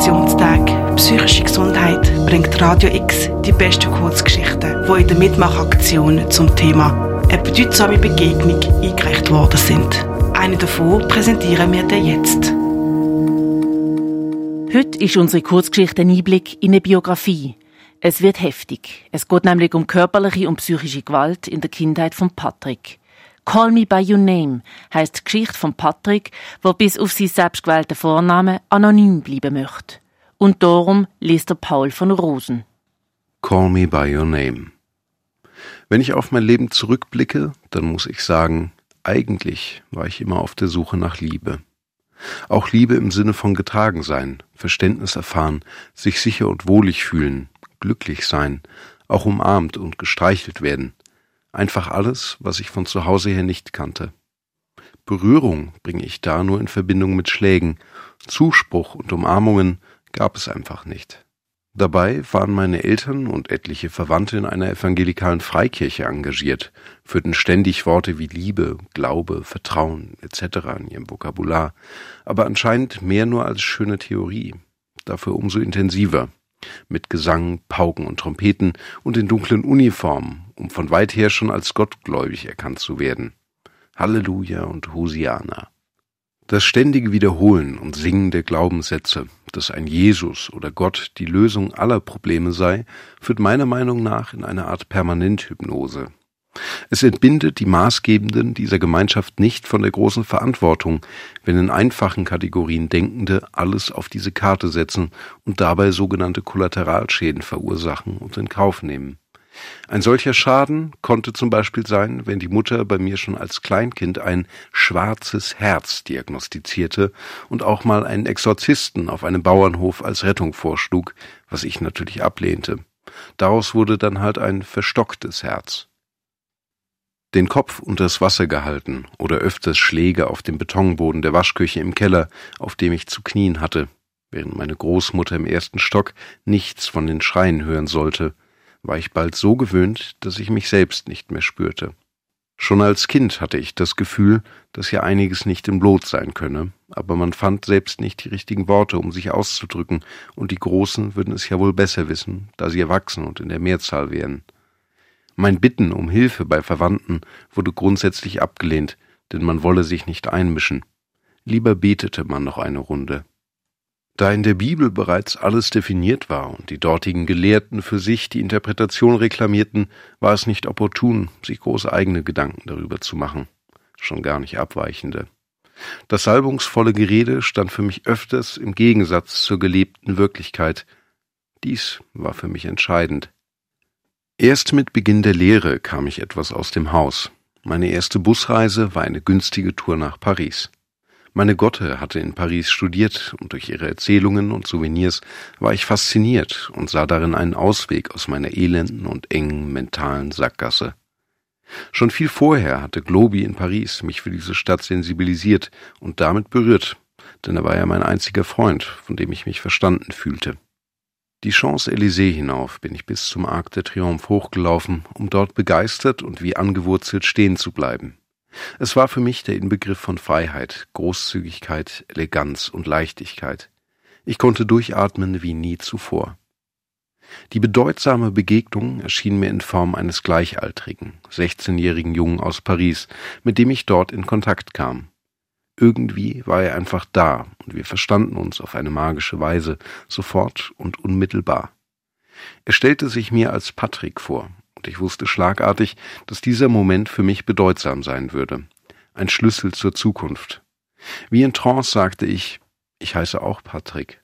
Weltinfektionstag Psychische Gesundheit bringt Radio X die besten Kurzgeschichten, die in der Mitmachaktion zum Thema eine bedeutsame Begegnung eingereicht worden sind. Eine davon präsentieren wir dir jetzt. Heute ist unsere Kurzgeschichte ein Einblick in eine Biografie. Es wird heftig. Es geht nämlich um körperliche und psychische Gewalt in der Kindheit von Patrick. Call Me By Your Name heißt die Geschichte von Patrick, der bis auf seinen selbstgewählten Vornamen anonym bleiben möchte. Und darum liest er Paul von Rosen. Call Me By Your Name. Wenn ich auf mein Leben zurückblicke, dann muss ich sagen, eigentlich war ich immer auf der Suche nach Liebe. Auch Liebe im Sinne von getragen sein, Verständnis erfahren, sich sicher und wohlig fühlen, glücklich sein, auch umarmt und gestreichelt werden. Einfach alles, was ich von zu Hause her nicht kannte. Berührung bringe ich da nur in Verbindung mit Schlägen, Zuspruch und Umarmungen gab es einfach nicht. Dabei waren meine Eltern und etliche Verwandte in einer evangelikalen Freikirche engagiert, führten ständig Worte wie Liebe, Glaube, Vertrauen etc. in ihrem Vokabular, aber anscheinend mehr nur als schöne Theorie, dafür umso intensiver, mit Gesang, Pauken und Trompeten und in dunklen Uniformen, um von weit her schon als gottgläubig erkannt zu werden. Halleluja und Hosiana. Das ständige Wiederholen und Singen der Glaubenssätze, dass ein Jesus oder Gott die Lösung aller Probleme sei, führt meiner Meinung nach in eine Art Permanenthypnose. Es entbindet die Maßgebenden dieser Gemeinschaft nicht von der großen Verantwortung, wenn in einfachen Kategorien Denkende alles auf diese Karte setzen und dabei sogenannte Kollateralschäden verursachen und in Kauf nehmen. Ein solcher Schaden konnte zum Beispiel sein, wenn die Mutter bei mir schon als Kleinkind ein schwarzes Herz diagnostizierte und auch mal einen Exorzisten auf einem Bauernhof als Rettung vorschlug, was ich natürlich ablehnte. Daraus wurde dann halt ein verstocktes Herz. Den Kopf unters Wasser gehalten oder öfters Schläge auf dem Betonboden der Waschküche im Keller, auf dem ich zu knien hatte, während meine Großmutter im ersten Stock nichts von den Schreien hören sollte, war ich bald so gewöhnt, dass ich mich selbst nicht mehr spürte. Schon als Kind hatte ich das Gefühl, dass ja einiges nicht im Lot sein könne, aber man fand selbst nicht die richtigen Worte, um sich auszudrücken, und die Großen würden es ja wohl besser wissen, da sie erwachsen und in der Mehrzahl wären. Mein Bitten um Hilfe bei Verwandten wurde grundsätzlich abgelehnt, denn man wolle sich nicht einmischen. Lieber betete man noch eine Runde. Da in der Bibel bereits alles definiert war und die dortigen Gelehrten für sich die Interpretation reklamierten, war es nicht opportun, sich große eigene Gedanken darüber zu machen, schon gar nicht abweichende. Das salbungsvolle Gerede stand für mich öfters im Gegensatz zur gelebten Wirklichkeit. Dies war für mich entscheidend. Erst mit Beginn der Lehre kam ich etwas aus dem Haus. Meine erste Busreise war eine günstige Tour nach Paris. Meine Gotte hatte in Paris studiert und durch ihre Erzählungen und Souvenirs war ich fasziniert und sah darin einen Ausweg aus meiner elenden und engen mentalen Sackgasse. Schon viel vorher hatte Globi in Paris mich für diese Stadt sensibilisiert und damit berührt, denn er war ja mein einziger Freund, von dem ich mich verstanden fühlte. Die Champs-Élysées hinauf bin ich bis zum Arc de Triomphe hochgelaufen, um dort begeistert und wie angewurzelt stehen zu bleiben. Es war für mich der Inbegriff von Freiheit, Großzügigkeit, Eleganz und Leichtigkeit. Ich konnte durchatmen wie nie zuvor. Die bedeutsame Begegnung erschien mir in Form eines gleichaltrigen, 16-jährigen Jungen aus Paris, mit dem ich dort in Kontakt kam. Irgendwie war er einfach da und wir verstanden uns auf eine magische Weise, sofort und unmittelbar. Er stellte sich mir als Patrick vor und ich wusste schlagartig, dass dieser Moment für mich bedeutsam sein würde. Ein Schlüssel zur Zukunft. Wie in Trance sagte ich, ich heiße auch Patrick.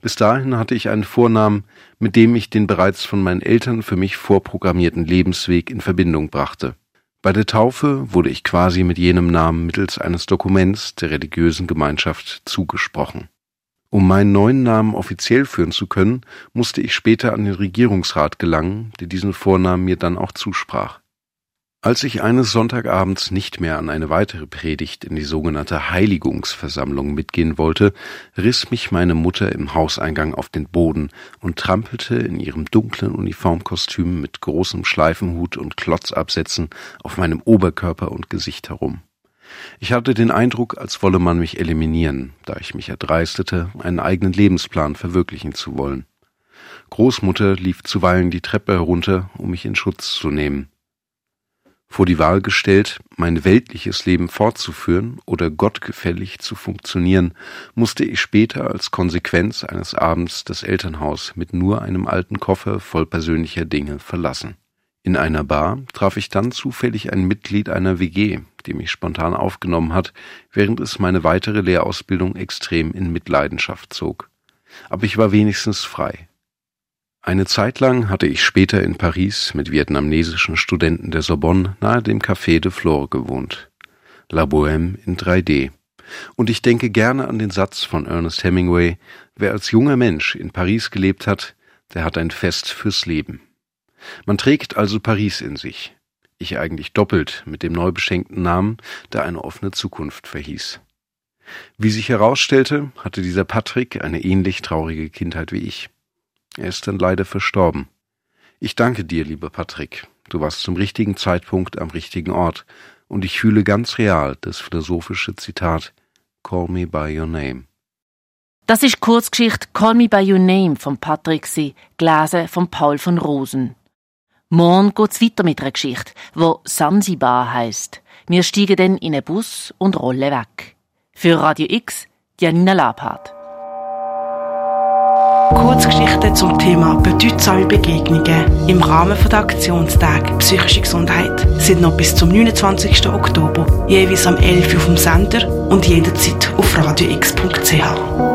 Bis dahin hatte ich einen Vornamen, mit dem ich den bereits von meinen Eltern für mich vorprogrammierten Lebensweg in Verbindung brachte. Bei der Taufe wurde ich quasi mit jenem Namen mittels eines Dokuments der religiösen Gemeinschaft zugesprochen. Um meinen neuen Namen offiziell führen zu können, musste ich später an den Regierungsrat gelangen, der diesen Vornamen mir dann auch zusprach. Als ich eines Sonntagabends nicht mehr an eine weitere Predigt in die sogenannte Heiligungsversammlung mitgehen wollte, riss mich meine Mutter im Hauseingang auf den Boden und trampelte in ihrem dunklen Uniformkostüm mit großem Schleifenhut und Klotzabsätzen auf meinem Oberkörper und Gesicht herum. Ich hatte den Eindruck, als wolle man mich eliminieren, da ich mich erdreistete, einen eigenen Lebensplan verwirklichen zu wollen. Großmutter lief zuweilen die Treppe herunter, um mich in Schutz zu nehmen. Vor die Wahl gestellt, mein weltliches Leben fortzuführen oder gottgefällig zu funktionieren, musste ich später als Konsequenz eines Abends das Elternhaus mit nur einem alten Koffer voll persönlicher Dinge verlassen. In einer Bar traf ich dann zufällig ein Mitglied einer WG, die mich spontan aufgenommen hat, während es meine weitere Lehrausbildung extrem in Mitleidenschaft zog. Aber ich war wenigstens frei. Eine Zeit lang hatte ich später in Paris mit vietnamesischen Studenten der Sorbonne nahe dem Café de Flore gewohnt. La Bohème in 3D. Und ich denke gerne an den Satz von Ernest Hemingway, wer als junger Mensch in Paris gelebt hat, der hat ein Fest fürs Leben. Man trägt also Paris in sich. Ich eigentlich doppelt mit dem neu beschenkten Namen, der eine offene Zukunft verhieß. Wie sich herausstellte, hatte dieser Patrick eine ähnlich traurige Kindheit wie ich. Er ist dann leider verstorben. Ich danke dir, lieber Patrick. Du warst zum richtigen Zeitpunkt am richtigen Ort, und ich fühle ganz real das philosophische Zitat Call me by your name. Das ist Kurzgeschichte Call me by your name von Patrick Sie, gelesen von Paul von Rosen. Morgen geht's weiter mit einer Geschichte, wo Sansibar heißt. Wir steigen dann in einen Bus und rollen weg. Für Radio X, Janina Labhardt. Kurzgeschichten zum Thema bedeutsame Begegnungen im Rahmen der Aktionstag Psychische Gesundheit sind noch bis zum 29. Oktober jeweils am 11 Uhr auf dem Sender und jederzeit auf radiox.ch.